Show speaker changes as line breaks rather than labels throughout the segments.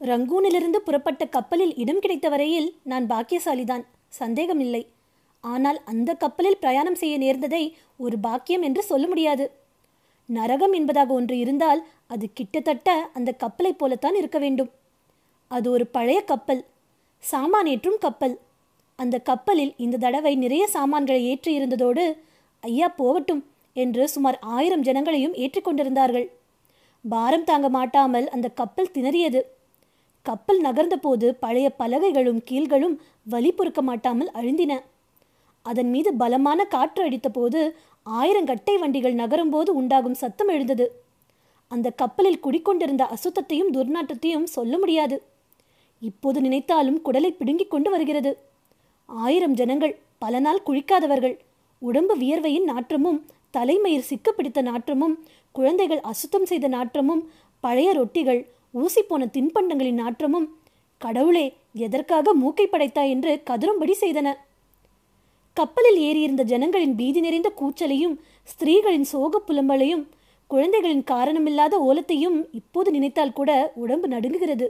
ரங்கூனிலிருந்து புறப்பட்ட கப்பலில் இடம் கிடைத்த வரையில் நான் பாக்கியசாலிதான். சந்தேகமில்லை. ஆனால் அந்த கப்பலில் பிரயாணம் செய்ய நேர்ந்ததை ஒரு பாக்கியம் என்று சொல்ல முடியாது. நரகம் என்பதாக ஒன்று இருந்தால் அது கிட்டத்தட்ட அந்த கப்பலைப் போலத்தான் இருக்க வேண்டும். அது ஒரு பழைய கப்பல் சாமான் ஏற்றும் கப்பல். அந்த கப்பலில் இந்த தடவை நிறைய சாமான்களை ஏற்றி இருந்ததோடு ஐயா போகட்டும் என்று சுமார் ஆயிரம் ஜனங்களையும் ஏற்றிக்கொண்டிருந்தார்கள் பாரம் தாங்க மாட்டாமல் அந்த கப்பல் திணறியது. கப்பல் நகர்ந்தபோது பழைய பலகைகளும் கீழ்களும் வலி பொறுக்க மாட்டாமல் அழிந்தின. அதன் மீது பலமான காற்று அடித்தபோது ஆயிரங்கட்டை வண்டிகள் நகரும்போது உண்டாகும் சத்தம் எழுந்தது. அந்த கப்பலில் குடிக்கொண்டிருந்த அசுத்தத்தையும் துர்நாற்றத்தையும் சொல்ல முடியாது. இப்போது நினைத்தாலும் குடலை பிடுங்கிக் கொண்டு வருகிறது. ஆயிரம் ஜனங்கள் பல நாள் குளிக்காதவர்கள் உடம்பு வியர்வையின் நாற்றமும் தலைமயிர் சிக்க பிடித்த நாற்றமும் குழந்தைகள் அசுத்தம் செய்த நாற்றமும் பழைய ரொட்டிகள் ஊசிப்போன தின்பண்டங்களின் நாற்றமும் கடவுளே எதற்காக மூக்கை படைத்தாய் என்று கதறும்படி செய்தன. கப்பலில் ஏறியிருந்த ஜனங்களின் பீதி நிறைந்த கூச்சலையும் ஸ்திரீகளின் சோக புலம்பலையும் குழந்தைகளின் காரணமில்லாத ஓலத்தையும் இப்போது நினைத்தால் கூட உடம்பு நடுங்குகிறது.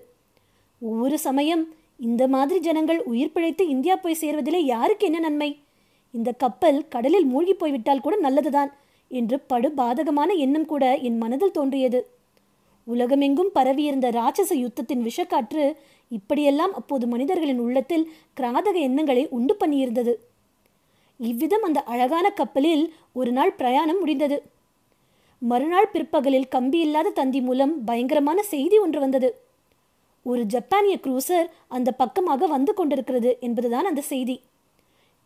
ஒவ்வொரு சமயம் இந்த மாதிரி ஜனங்கள் உயிர் பிழைத்து இந்தியா போய் சேர்வதிலே யாருக்கு என்ன நன்மை? இந்த கப்பல் கடலில் மூழ்கி போய்விட்டால் கூட நல்லதுதான் என்று படு பாதகமான எண்ணம் கூட என் மனதில் தோன்றியது. உலகமெங்கும் பரவியிருந்த ராட்சச யுத்தத்தின் விஷக்காற்று இப்படியெல்லாம் அப்போது மனிதர்களின் உள்ளத்தில் கிராதக எண்ணங்களை உண்டு பண்ணியிருந்தது. இவ்விதம் அந்த அழகான கப்பலில் ஒரு நாள் பிரயாணம் முடிந்தது. மறுநாள் பிற்பகலில் கம்பி இல்லாத தந்தி மூலம் பயங்கரமான செய்தி ஒன்று வந்தது. ஒரு ஜப்பானிய குரூசர் அந்த பக்கமாக வந்து கொண்டிருக்கிறது என்பதுதான் அந்த செய்தி.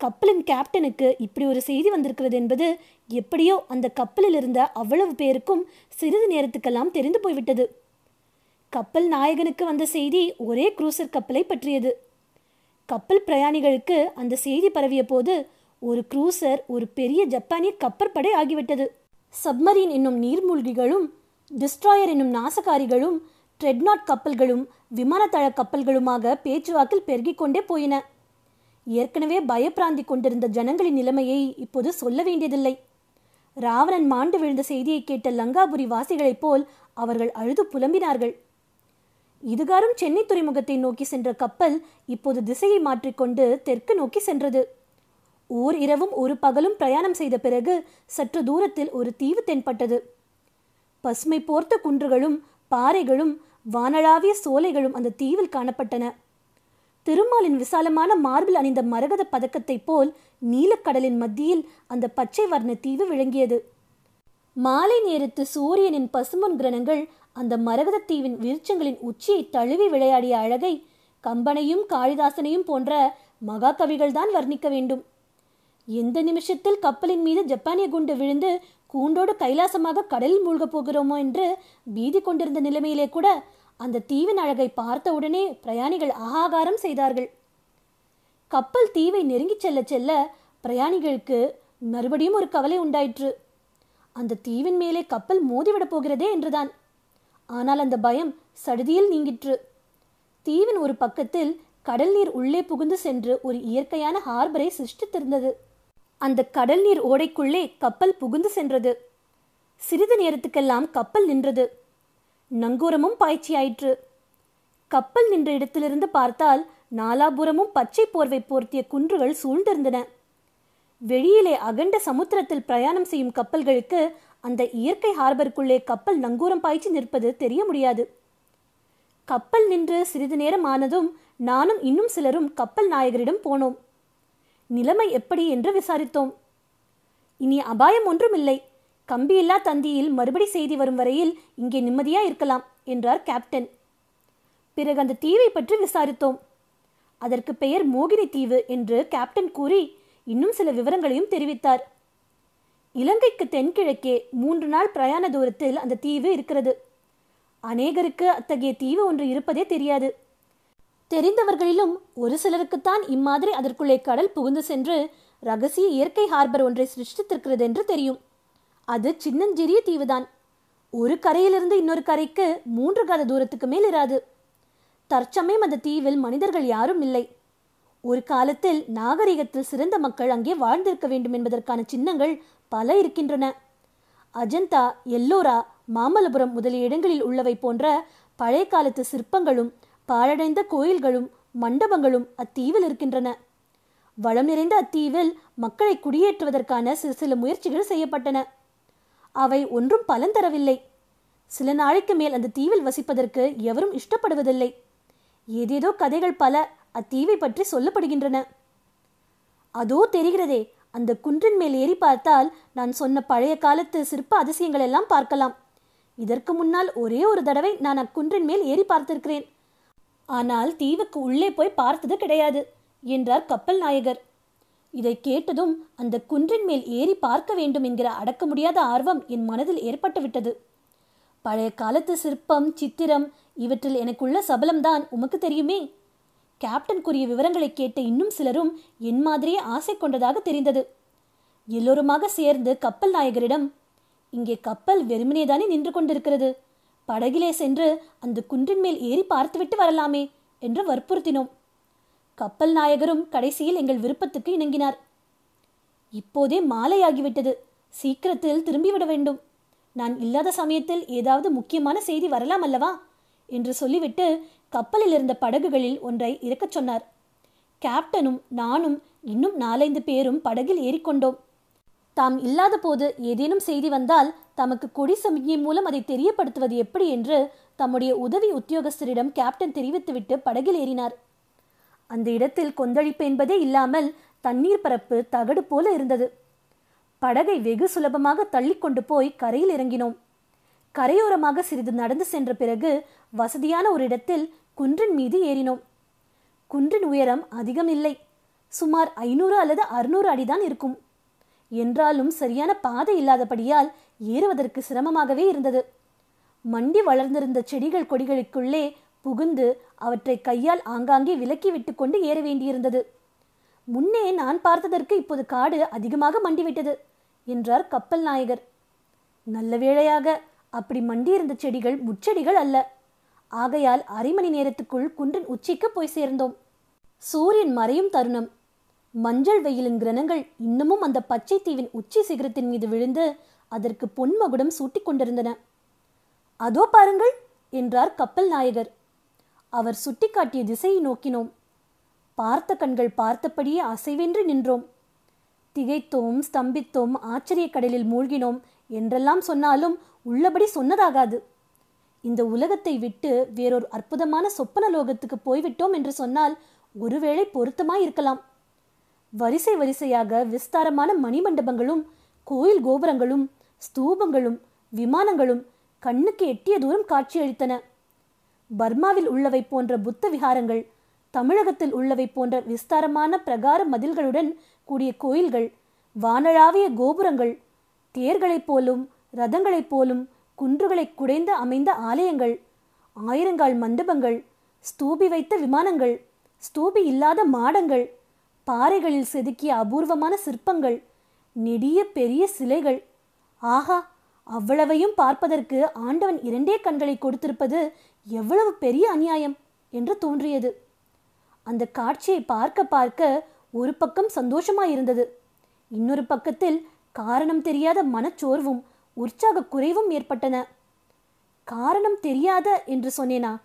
கப்பலின் கேப்டனுக்கு இப்படி ஒரு செய்தி வந்திருக்கிறது என்பது எப்படியோ அந்த கப்பலில் இருந்த அவ்வளவு பேருக்கும் சிறிது நேரத்துக்கெல்லாம் தெரிந்து போய்விட்டது. கப்பல் நாயகனுக்கு வந்த செய்தி ஒரே குரூசர் கப்பலை பற்றியது. கப்பல் பிரயாணிகளுக்கு அந்த செய்தி பரவிய போது ஒரு குரூசர் ஒரு பெரிய ஜப்பானிய கப்பற்படை ஆகிவிட்டது. சப்மரீன் என்னும் நீர்மூழ்கிகளும் டிஸ்ட்ராயர் என்னும் நாசகாரிகளும் ட்ரெட்நாட் கப்பல்களும் விமானத்தள கப்பல்களுமாக பேச்சுவாக்கில் பெருகிக் கொண்டே போயின. ஏற்கனவே பயப்பிராந்தி கொண்டிருந்த ஜனங்களின் நிலைமையை இப்போது சொல்ல வேண்டியதில்லை. ராவணன் மாண்டு விழுந்த செய்தியை கேட்ட லங்காபுரி வாசிகளைப் போல் அவர்கள் அழுது புலம்பினார்கள். இதுகாரும் சென்னை துறைமுகத்தை நோக்கி சென்ற கப்பல் இப்போது திசையை மாற்றிக்கொண்டு தெற்கு நோக்கி சென்றது. ஓர் இரவும் ஒரு பகலும் பிரயாணம் செய்த பிறகு சற்று தூரத்தில் ஒரு தீவு தென்பட்டது. பசுமை போர்த்த குன்றுகளும் பாறைகளும் வானளாவிய சோலைகளும் அந்த தீவில் காணப்பட்டன. திருமாலின் விசாலமான மார்பில் அணிந்த மரகத பதக்கத்தைப் போல் நீலக்கடலின் மத்தியில் அந்த பச்சை வர்ண தீவு விளங்கியது. மாலை நேரத்து சூரியனின் பசுமொன் கிரணங்கள் அந்த மரகத தீவின் விருச்சங்களின் உச்சியை தழுவி விளையாடிய அழகை கம்பனையும் காளிதாசனையும் போன்ற மகாகவிகள் தான் வர்ணிக்க வேண்டும். எந்த நிமிஷத்தில் கப்பலின் மீது ஜப்பானிய குண்டு விழுந்து கூண்டோடு கைலாசமாக கடலில் மூழ்கப் போகிறோமோ என்று பீதி கொண்டிருந்த நிலைமையிலே கூட அந்த தீவின் அழகை பார்த்தவுடனே பிரயாணிகள் ஆகாகாரம் செய்தார்கள். கப்பல் தீவை நெருங்கிச் செல்ல செல்ல பிரயாணிகளுக்கு மறுபடியும் ஒரு கவலை உண்டாயிற்று. அந்த தீவின் மேலே கப்பல் மோதிவிடப் போகிறதே என்றுதான். ஆனால் அந்த பயம் சடுதியில் நீங்கிற்று. தீவின் ஒரு பக்கத்தில் கடல் நீர் உள்ளே புகுந்து சென்று ஒரு இயற்கையான ஹார்பரை சிருஷ்டித்திருந்தது. அந்த கடல் நீர் ஓடைக்குள்ளே கப்பல் புகுந்து சென்றது. சிறிது நேரத்துக்கெல்லாம் கப்பல் நின்றது. நங்கூரமும் பாய்ச்சியாயிற்று. கப்பல் நின்ற இடத்திலிருந்து பார்த்தால் நாலாபுரமும் பச்சை போர்வை போர்த்திய குன்றுகள் சூழ்ந்திருந்தன. வெளியிலே அகண்ட சமுத்திரத்தில் பிரயாணம் செய்யும் கப்பல்களுக்கு அந்த இயற்கை ஹார்பருக்குள்ளே கப்பல் நங்கூரம் பாய்ச்சி நிற்பது தெரிய முடியாது. கப்பல் நின்று சிறிது நேரம் ஆனதும் நானும் இன்னும் சிலரும் கப்பல் நாயகரிடம் போனோம். நிலைமை எப்படி என்று விசாரித்தோம். இனி அபாயம் ஒன்றும் இல்லை கம்பியில்லா தந்தியில் மறுபடி செய்தி வரும் வரையில் இங்கே நிம்மதியா இருக்கலாம் என்றார் கேப்டன். பிறகு அந்த தீவை பற்றி விசாரித்தோம். அதற்கு பெயர் மோகினி தீவு என்று கேப்டன் கூறி இன்னும் சில விவரங்களையும் தெரிவித்தார். இலங்கைக்கு தென்கிழக்கே மூன்று நாள் பிரயாண தூரத்தில் அந்த தீவு இருக்கிறது. அநேகருக்கு அத்தகைய தீவு ஒன்று இருப்பதே தெரியாது. தெரிந்தவர்களிலும் ஒரு சிலருக்குத்தான் இம்மாதிரி அதற்குள்ளே கடல் புகுந்து சென்று ரகசிய இயற்கை ஹார்பர் ஒன்றை சிருஷ்டித்திருக்கிறது என்று தெரியும். அது சின்னஞ்சிறிய தீவுதான். ஒரு கரையிலிருந்து இன்னொரு கரைக்கு மூன்று கத தூரத்துக்கு மேல் இராது. தற்சமயம் அந்த தீவில் மனிதர்கள் யாரும் இல்லை. ஒரு காலத்தில் நாகரிகத்தில் சிறந்த மக்கள் அங்கே வாழ்ந்திருக்க வேண்டும் என்பதற்கான சின்னங்கள் பல இருக்கின்றன. அஜந்தா எல்லோரா மாமல்லபுரம் முதலிய இடங்களில் உள்ளவை போன்ற பழைய காலத்து சிற்பங்களும் பாழடைந்த கோயில்களும் மண்டபங்களும் அத்தீவில் இருக்கின்றன. வளம் நிறைந்த அத்தீவில் மக்களை குடியேற்றுவதற்கான சிறு சில முயற்சிகள் செய்யப்பட்டன. அவை ஒன்றும் பலன் தரவில்லை. சில நாளைக்கு மேல் அந்த தீவில் வசிப்பதற்கு எவரும் இஷ்டப்படுவதில்லை. ஏதேதோ கதைகள் பல அத்தீவை பற்றி சொல்லப்படுகின்றன. அதோ தெரிகிறதே அந்த குன்றின் மேல் ஏறி பார்த்தால் நான் சொன்ன பழைய காலத்து சிற்ப அதிசயங்கள் எல்லாம் பார்க்கலாம். இதற்கு முன்னால் ஒரே ஒரு தடவை நான் அக்குன்றின் மேல் ஏறி பார்த்திருக்கிறேன். ஆனால் தீவுக்கு உள்ளே போய் பார்த்தது கிடையாது என்றார் கப்பல் நாயகர். இதை கேட்டதும் அந்த குன்றின் மேல் ஏறி பார்க்க வேண்டும் என்கிற அடக்க முடியாத ஆர்வம் என் மனதில் ஏற்பட்டுவிட்டது. பழைய காலத்து சிற்பம் சித்திரம் இவற்றில் எனக்குள்ள சபலம்தான் உமக்கு தெரியுமே? கேப்டன் கூறிய விவரங்களை கேட்ட இன்னும் சிலரும் என் மாதிரியே ஆசை கொண்டதாக தெரிந்தது. எல்லோருமாக சேர்ந்து கப்பல் நாயகரிடம் இங்கே கப்பல் வெறுமனேதானே நின்று கொண்டிருக்கிறது? படகிலே சென்று அந்த குன்றின் மேல் ஏறி பார்த்துவிட்டு வரலாமே என்று வற்புறுத்தினோம். கப்பல் நாயகரும் கடைசியில் எங்கள் விருப்பத்துக்கு இணங்கினார். இப்போதே மாலையாகிவிட்டது. சீக்கிரத்தில் திரும்பிவிட வேண்டும். நான் இல்லாத சமயத்தில் ஏதாவது முக்கியமான செய்தி வரலாம் அல்லவா? என்று சொல்லிவிட்டு கப்பலில் இருந்த படகுகளில் ஒன்றை இறக்கச் சொன்னார். கேப்டனும் நானும் இன்னும் நாலைந்து பேரும் படகில் ஏறிக்கொண்டோம். தாம் இல்லாத போது ஏதேனும் செய்தி வந்தால் தமக்கு கொடி சமிக்ஞை மூலம் அதை தெரியப்படுத்துவது எப்படி என்று தம்முடைய உதவி உத்தியோகஸ்தரிடம் கேப்டன் தெரிவித்துவிட்டு படகில் ஏறினார். அந்த இடத்தில் கொந்தளிப்பு என்பதே இல்லாமல் தண்ணீர் பரப்பு தகடு போல இருந்தது. படகை வெகு சுலபமாக தள்ளி கொண்டு போய் கரையில் இறங்கினோம். கரையோரமாக சிறிது நடந்து சென்ற பிறகு வசதியான ஒரு இடத்தில் குன்றின் மீது ஏறினோம். குன்றின் உயரம் அதிகம் இல்லை. சுமார் ஐநூறு அல்லது அறுநூறு அடிதான் இருக்கும். என்றாலும் சரியான பாதை இல்லாதபடியால் ஏறுவதற்கு சிரமமாகவே இருந்தது. மண்டி வளர்ந்திருந்த செடிகள் கொடிகளுக்குள்ளே புகுந்து அவற்றை கையால் ஆங்காங்கே விலக்கி விட்டு கொண்டு ஏற வேண்டியிருந்தது. முன்னே நான் பார்த்ததற்கு இப்போது காடு அதிகமாக மண்டிவிட்டது என்றார் கப்பல் நாயகர். நல்ல வேளையாக அப்படி மண்டியிருந்த செடிகள் முச்செடிகள் அல்ல. ஆகையால் அரை மணி நேரத்துக்குள் குன்றின் உச்சிக்கு போய் சேர்ந்தோம். சூரியன் மறையும் தருணம். மஞ்சள் வெயிலின் கிரணங்கள் இன்னமும் அந்த பச்சை தீவின் உச்சி சிகரத்தின் மீது விழுந்து அதற்கு பொன்மகுடம் சூட்டிக் கொண்டிருந்தன. அதோ பாருங்கள் என்றார் கப்பல் நாயகர். அவர் சுட்டிக்காட்டிய திசையை நோக்கினோம். பார்த்த கண்கள் பார்த்தபடியே அசைவென்று நின்றோம். திகைத்தோம் ஸ்தம்பித்தோம் ஆச்சரிய கடலில் மூழ்கினோம் என்றெல்லாம் சொன்னாலும் உள்ளபடி சொன்னதாகாது. இந்த உலகத்தை விட்டு வேறொரு அற்புதமான சொப்பன லோகத்துக்கு போய்விட்டோம் என்று சொன்னால் ஒருவேளை பொருத்தமாய் இருக்கலாம் வரிசை வரிசையாக விஸ்தாரமான மணிமண்டபங்களும் கோயில் கோபுரங்களும் ஸ்தூபங்களும் விமானங்களும் கண்ணுக்கு எட்டிய தூரம் காட்சியளித்தன. பர்மாவில் உள்ளவை போன்ற புத்த விகாரங்கள் தமிழகத்தில் உள்ளவை போன்ற விஸ்தாரமான பிரகார மதில்களுடன் கூடிய கோயில்கள் வானழாவிய கோபுரங்கள் தேர்களைப் போலும் ரதங்களைப் போலும் குன்றுகளை குடைந்து அமைந்த ஆலயங்கள் ஆயிரங்கால் மண்டபங்கள் ஸ்தூபி வைத்த விமானங்கள் ஸ்தூபி இல்லாத மாடங்கள் பாறைகளில் செதுக்கிய அபூர்வமான சிற்பங்கள் நெடிய பெரிய சிலைகள். ஆஹா அவ்வளவையும் பார்ப்பதற்கு ஆண்டவன் இரண்டே கண்களை கொடுத்திருப்பது எவ்வளவு பெரிய அநியாயம் என்று தோன்றியது. அந்த காட்சியை பார்க்க பார்க்க ஒரு பக்கம் சந்தோஷமாயிருந்தது. இன்னொரு பக்கத்தில் காரணம் தெரியாத மனச்சோர்வும் உற்சாக குறைவும் ஏற்பட்டன. காரணம் தெரியாத என்று சொன்னேனா?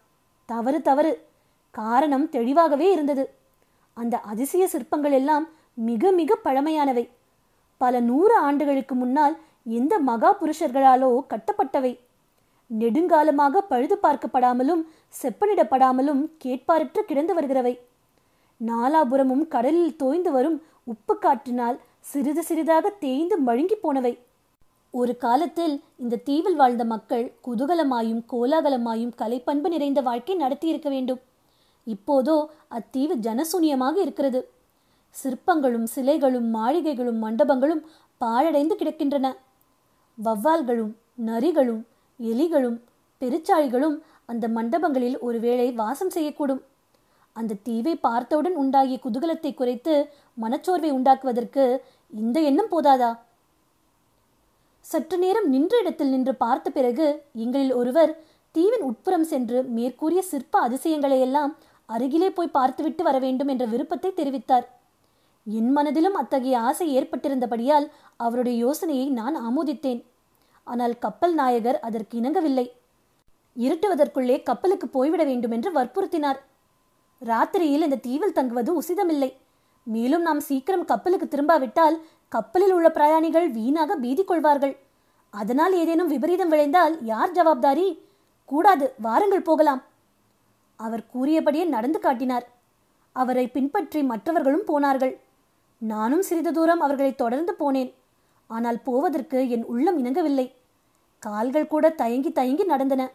தவறு தவறு. காரணம் தெளிவாகவே இருந்தது. அந்த அதிசய சிற்பங்கள் எல்லாம் மிக மிக பழமையானவை. பல நூறு ஆண்டுகளுக்கு முன்னால் எந்த மகா புருஷர்களாலோ கட்டப்பட்டவை. நெடுங்காலமாக பழுது பார்க்கப்படாமலும் செப்பனிடப்படாமலும் கேட்பாரற்று கிடந்து வருகிறவை. நாலாபுரமும் கடலில் தோய்ந்து வரும் உப்பு காற்றினால் சிறிது சிறிதாக தேய்ந்து மழுங்கி போனவை. ஒரு காலத்தில் இந்த தீவில் வாழ்ந்த மக்கள் குதூகலமாயும் கோலாகலமாயும் கலைப்பண்பு நிறைந்த வாழ்க்கை நடத்தியிருக்க வேண்டும். இப்போதோ அத்தீவு ஜனசூனியமாக இருக்கிறது. சிற்பங்களும் சிலைகளும் மாளிகைகளும் மண்டபங்களும் பாழடைந்து கிடக்கின்றன. வவ்வால்களும் நரிகளும் எலிகளும் பெருச்சாழிகளும் அந்த மண்டபங்களில் ஒருவேளை வாசம் செய்யக்கூடும். அந்த தீவை பார்த்தவுடன் உண்டாகிய குதூகலத்தை குறைத்து மனச்சோர்வை உண்டாக்குவதற்கு இந்த எண்ணம் போதாதா? சற்று நேரம் நின்ற இடத்தில் நின்று பார்த்த பிறகு எங்களில் ஒருவர் தீவின் உட்புறம் சென்று மேற்கூறிய சிற்ப அதிசயங்களையெல்லாம் அருகிலே போய் பார்த்துவிட்டு வர வேண்டும் என்ற விருப்பத்தை தெரிவித்தார். என் மனதிலும் அத்தகைய ஆசை ஏற்பட்டிருந்தபடியால் அவருடைய யோசனையை நான் ஆமோதித்தேன். ஆனால் கப்பல் நாயகர் அதற்கு இணங்கவில்லை. இருட்டுவதற்குள்ளே கப்பலுக்கு போய்விட வேண்டும் என்று வற்புறுத்தினார். ராத்திரியில் இந்த தீவில் தங்குவது உசிதமில்லை. மேலும் நாம் சீக்கிரம் கப்பலுக்கு திரும்பாவிட்டால் கப்பலில் உள்ள பிரயாணிகள் வீணாக பீதி கொள்வார்கள் அதனால் ஏதேனும் விபரீதம் விளைந்தால் யார் ஜவாப்தாரி? கூடாது வாருங்கள் போகலாம். அவர் கூறியபடியே நடந்து காட்டினார். அவரை பின்பற்றி மற்றவர்களும் போனார்கள். நானும் சிறிது தூரம் அவர்களை தொடர்ந்து போனேன். ஆனால் போவதற்கு என் உள்ளம் இணங்கவில்லை. கால்கள் கூட தயங்கி தயங்கி நடந்தன.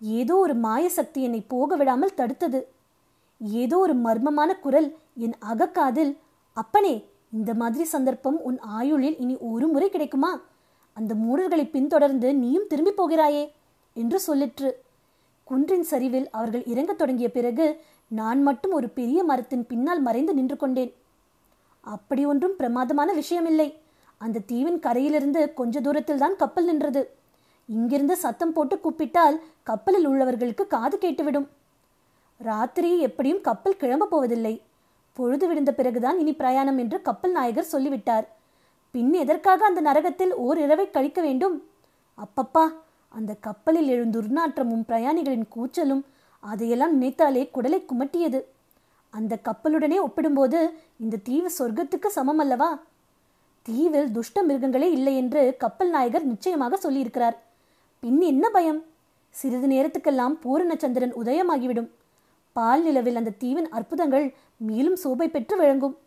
ஏதோ ஒரு மாயசக்தி என்னை போக விடாமல் தடுத்தது. ஏதோ ஒரு மர்மமான குரல் என் அகக்காதில் அப்பனே இந்த மாதிரி சந்தர்ப்பம் உன் ஆயுளில் இனி ஒரு முறை கிடைக்குமா? அந்த மூடர்களை பின்தொடர்ந்து நீயும் திரும்பி போகிறாயே என்று சொல்லிற்று. குன்றின் சரிவில் அவர்கள் இறங்கத் தொடங்கிய பிறகு நான் மட்டும் ஒரு பெரிய மரத்தின் பின்னால் மறைந்து நின்று கொண்டேன். அப்படி ஒன்றும் பிரமாதமான விஷயமில்லை. அந்த தீவின் கரையிலிருந்து கொஞ்ச தூரத்தில் தான் கப்பல் நின்றது. இங்கிருந்து சத்தம் போட்டு கூப்பிட்டால் கப்பலில் உள்ளவர்களுக்கு காது கேட்டுவிடும். ராத்திரி எப்படியும் கப்பல் கிளம்ப போவதில்லை. பொழுது விழுந்த பிறகுதான் இனி பிரயாணம் என்று கப்பல் நாயகர் சொல்லிவிட்டார். பின் எதற்காக அந்த நரகத்தில் ஓர் இரவை கழிக்க வேண்டும்? அப்பப்பா அந்த கப்பலில் எழும் துர்நாற்றமும் பிரயாணிகளின் கூச்சலும் அதையெல்லாம் நினைத்தாலே குடலை குமட்டியது. அந்த கப்பலுடனே ஒப்பிடும்போது இந்த தீவு சொர்க்கத்துக்கு சமம் அல்லவா? தீவில் துஷ்ட மிருகங்களே இல்லை என்று கப்பல் நாயகர் நிச்சயமாக சொல்லியிருக்கிறார். பின் என்ன பயம்? சிறிது நேரத்துக்கெல்லாம் பூரணச்சந்திரன் உதயமாகிவிடும். பால் நிலவில் அந்த தீவின் அற்புதங்கள் மேலும் சோபை பெற்று விளங்கும்.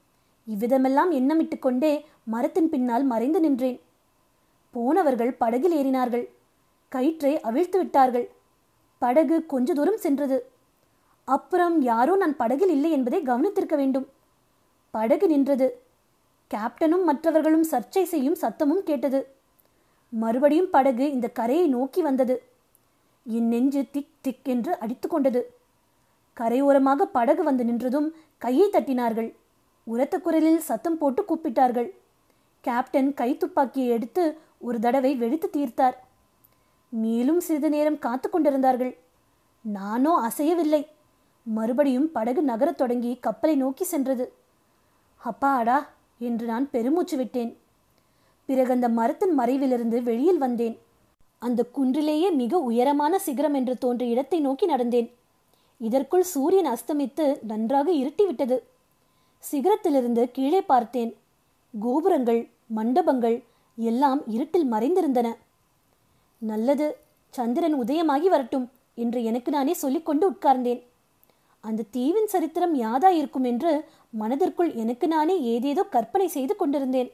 இவ்விதமெல்லாம் எண்ணமிட்டு கொண்டே மரத்தின் பின்னால் மறைந்து நின்றேன். போனவர்கள் படகில் ஏறினார்கள். கயிற்றை அவிழ்த்து விட்டார்கள். படகு கொஞ்ச தூரம் சென்றது. அப்புறம் யாரோ நான் படகில் இல்லை என்பதை கவனித்திருக்க வேண்டும். படகு நின்றது. கேப்டனும் மற்றவர்களும் சர்ச்சை செய்யும் சத்தமும் கேட்டது. மறுபடியும் படகு இந்த கரையை நோக்கி வந்தது. என் நெஞ்சு திக் திக் என்று அடித்து கொண்டது. கரையோரமாக படகு வந்து நின்றதும் கையை தட்டினார்கள். உரத்த குரலில் சத்தம் போட்டு கூப்பிட்டார்கள். கேப்டன் கை துப்பாக்கியை எடுத்து ஒரு தடவை வெடித்து தீர்த்தார். மேலும் சிறிது நேரம் காத்து கொண்டிருந்தார்கள். நானோ அசையவில்லை. மறுபடியும் படகு நகரத் தொடங்கி கப்பலை நோக்கி சென்றது. அப்பாடா! என்று நான் பெருமூச்சு விட்டேன். பிறகு அந்த மரத்தின் மறைவிலிருந்து வெளியில் வந்தேன். அந்த குன்றிலேயே மிக உயரமான சிகரம் என்று தோன்றிய இடத்தை நோக்கி நடந்தேன். இதற்குள் சூரியன் அஸ்தமித்து நன்றாக இருட்டிவிட்டது. சிகரத்திலிருந்து கீழே பார்த்தேன். கோபுரங்கள் மண்டபங்கள் எல்லாம் இருட்டில் மறைந்திருந்தன. நல்லது சந்திரன் உதயமாகி வரட்டும் என்று எனக்கு நானே சொல்லிக்கொண்டு உட்கார்ந்தேன். அந்த தீவின் சரித்திரம் யாதா இருக்கும் என்று மனதிற்குள் எனக்கு நானே ஏதேதோ கற்பனை செய்து கொண்டிருந்தேன்.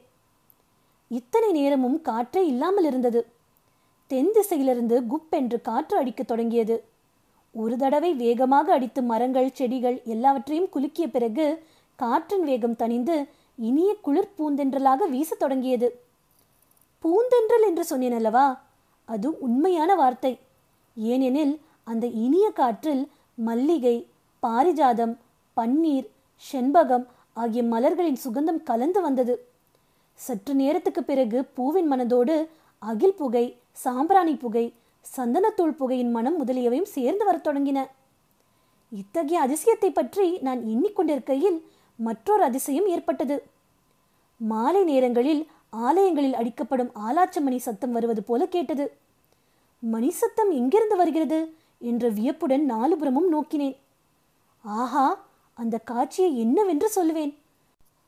இத்தனை நேரமும் காற்றே இல்லாமல் இருந்தது. தென் திசையிலிருந்து குப்பென்று காற்று அடிக்கத் தொடங்கியது. ஒரு தடவை வேகமாக அடித்து மரங்கள் செடிகள் எல்லாவற்றையும் குலுக்கிய பிறகு காற்றின் வேகம் தணிந்து இனிய குளிர் பூந்தென்றலாக வீசத் தொடங்கியது. பூந்தென்றல் என்று சொன்னேன் அல்லவா? அது உண்மையான வார்த்தை. ஏனெனில் அந்த இனிய காற்றில் மல்லிகை பாரிஜாதம் பன்னீர் செண்பகம் ஆகிய மலர்களின் சுகந்தம் கலந்து வந்தது. சற்று நேரத்துக்கு பிறகு பூவின் மனதோடு அகில் புகை சாம்பிராணி புகை சந்தனத்தூள் புகையின் மனம் முதலியவையும் சேர்ந்து வரத் தொடங்கின. இத்தகைய அதிசயத்தை பற்றி நான் எண்ணிக்கொண்டிருக்கையில் மற்றொரு அதிசயம் ஏற்பட்டது. மாலை நேரங்களில் ஆலயங்களில் அடிக்கப்படும் ஆலாச்சமணி சத்தம் வருவது போல கேட்டது. மணி சத்தம் எங்கிருந்து வருகிறது? என்ற வியப்புடன் நாலுபுறமும் நோக்கினேன். ஆஹா அந்த காட்சியை என்னவென்று சொல்லுவேன்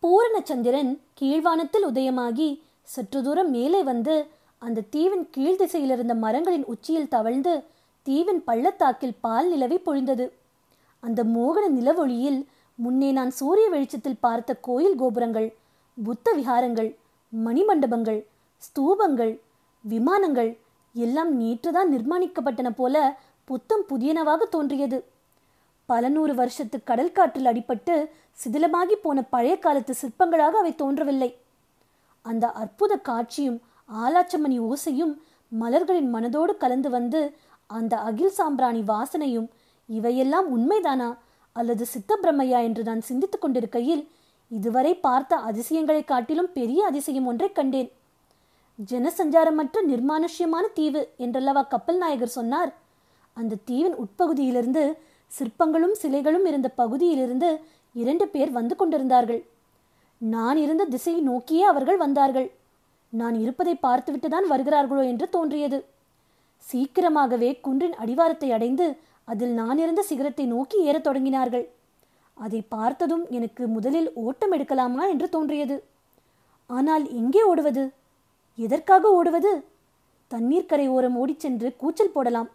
பூரணச்சந்திரன் கீழ்வானத்தில் உதயமாகி சற்று தூரம் மேலே வந்து அந்த தீவின் கீழ் திசையில் இருந்த மரங்களின் உச்சியில் தவழ்ந்து தீவின் பள்ளத்தாக்கில் பால் நிலவி பொழிந்தது. அந்த மோகன நிலவொளியில் முன்னே நான் சூரிய வெளிச்சத்தில் பார்த்த கோயில் கோபுரங்கள் புத்த விகாரங்கள் மணிமண்டபங்கள் ஸ்தூபங்கள் விமானங்கள் எல்லாம் நேற்றுதான் நிர்மாணிக்கப்பட்டன போல புத்தம் புதியனவாக தோன்றியது. பல நூறு வருஷத்து கடல் காற்றில் அடிபட்டு சிதிலமாகி போன பழைய காலத்து சிற்பங்களாக அவை தோன்றவில்லை. அந்த அற்புத காட்சியும் ஆலாச்சமணி ஓசையும் மலர்களின் மனதோடு கலந்து வந்து அந்த அகில் சாம்பிராணி வாசனையும் இவையெல்லாம் உண்மைதானா அல்லது சித்தப்பிரமையா என்று நான் சிந்தித்துக் கொண்டிருக்கையில் இதுவரை பார்த்த அதிசயங்களை காட்டிலும் பெரிய அதிசயம் ஒன்றை கண்டேன். ஜனசஞ்சாரமற்ற நிர்மானுஷ்யமான தீவு என்றல்லவா கப்பல் நாயகர் சொன்னார்? அந்த தீவின் உட்பகுதியிலிருந்து சிற்பங்களும் சிலைகளும் இருந்த பகுதியிலிருந்து இரண்டு பேர் வந்து கொண்டிருந்தார்கள். நான் இருந்த திசையை நோக்கியே அவர்கள் வந்தார்கள். நான் இருப்பதை பார்த்துவிட்டு தான் வருகிறார்களோ என்று தோன்றியது. சீக்கிரமாகவே குன்றின் அடிவாரத்தை அடைந்து அதில் நான் இருந்த சிகரத்தை நோக்கி ஏறத் தொடங்கினார்கள். அதை பார்த்ததும் எனக்கு முதலில் ஓட்டம் எடுக்கலாமா என்று தோன்றியது. ஆனால் எங்கே ஓடுவது? எதற்காக ஓடுவது? தண்ணீர் கரை ஓரம் ஓடிச் சென்று கூச்சல் போடலாம்.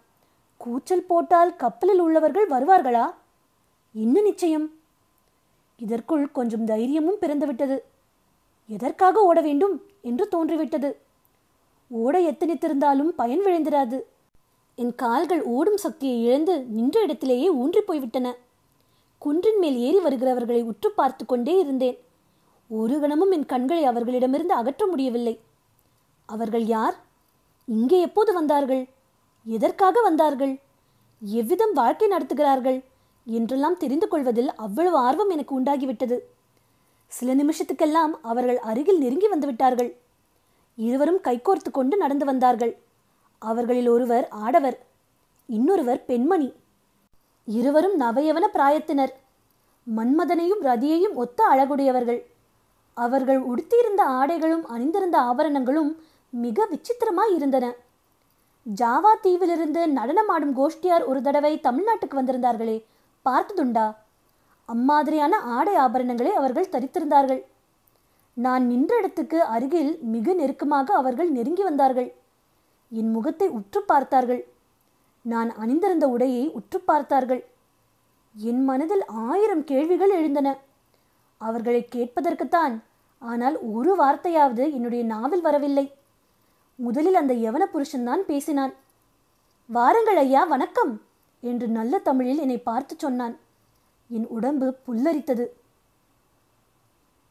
கூச்சல் போட்டால் கப்பலில் உள்ளவர்கள் வருவார்களா? என்ன நிச்சயம்? இதற்குள் கொஞ்சம் தைரியமும் பிறந்துவிட்டது. எதற்காக ஓட வேண்டும் என்று தோன்றிவிட்டது. ஓட எத்தனித்திருந்தாலும் பயன் விளைந்திராது என் கால்கள் ஓடும் சக்தியை இழந்து நின்ற இடத்திலேயே ஊன்றி போய்விட்டன. குன்றின் மேல் ஏறி வருகிறவர்களை உற்று பார்த்து கொண்டே இருந்தேன். ஒரு கணமும் என் கண்களை அவர்களிடமிருந்து அகற்ற முடியவில்லை. அவர்கள் யார்? இங்கே எப்போது வந்தார்கள்? எதற்காக வந்தார்கள்? எவ்விதம் வாழ்க்கை நடத்துகிறார்கள்? என்றெல்லாம் தெரிந்து கொள்வதில் அவ்வளவு ஆர்வம் எனக்கு உண்டாகிவிட்டது. சில நிமிஷத்துக்கெல்லாம் அவர்கள் அருகில் நெருங்கி வந்துவிட்டார்கள். இருவரும் கைகோர்த்து கொண்டு நடந்து வந்தார்கள். அவர்களில் ஒருவர் ஆடவர் இன்னொருவர் பெண்மணி. இருவரும் நவயவன பிராயத்தினர். மன்மதனையும் ரதியையும் ஒத்த அழகுடையவர்கள். அவர்கள் உடுத்தியிருந்த ஆடைகளும் அணிந்திருந்த ஆபரணங்களும் மிக விசித்திரமாய் இருந்தன. ஜாவா தீவிலிருந்து நடனமாடும் கோஷ்டியார் ஒரு தடவை தமிழ்நாட்டுக்கு வந்திருந்தார்களே. பார்த்ததுண்டா? அம்மாதிரியான ஆடை ஆபரணங்களை அவர்கள் தரித்திருந்தார்கள். நான் நின்ற இடத்துக்கு அருகில் மிக நெருக்கமாக அவர்கள் நெருங்கி வந்தார்கள். என் முகத்தை உற்று பார்த்தார்கள். நான் அணிந்திருந்த உடையை உற்று பார்த்தார்கள். என் மனதில் ஆயிரம் கேள்விகள் எழுந்தன. அவர்களை கேட்பதற்குத்தான் ஆனால் ஒரு வார்த்தையாவது என்னுடைய நாவில் வரவில்லை. முதலில் அந்த யவன புருஷன்தான் பேசினான். வாருங்கள் ஐயா வணக்கம் என்று நல்ல தமிழில் என்னை பார்த்து சொன்னான். என் உடம்பு புல்லரித்தது.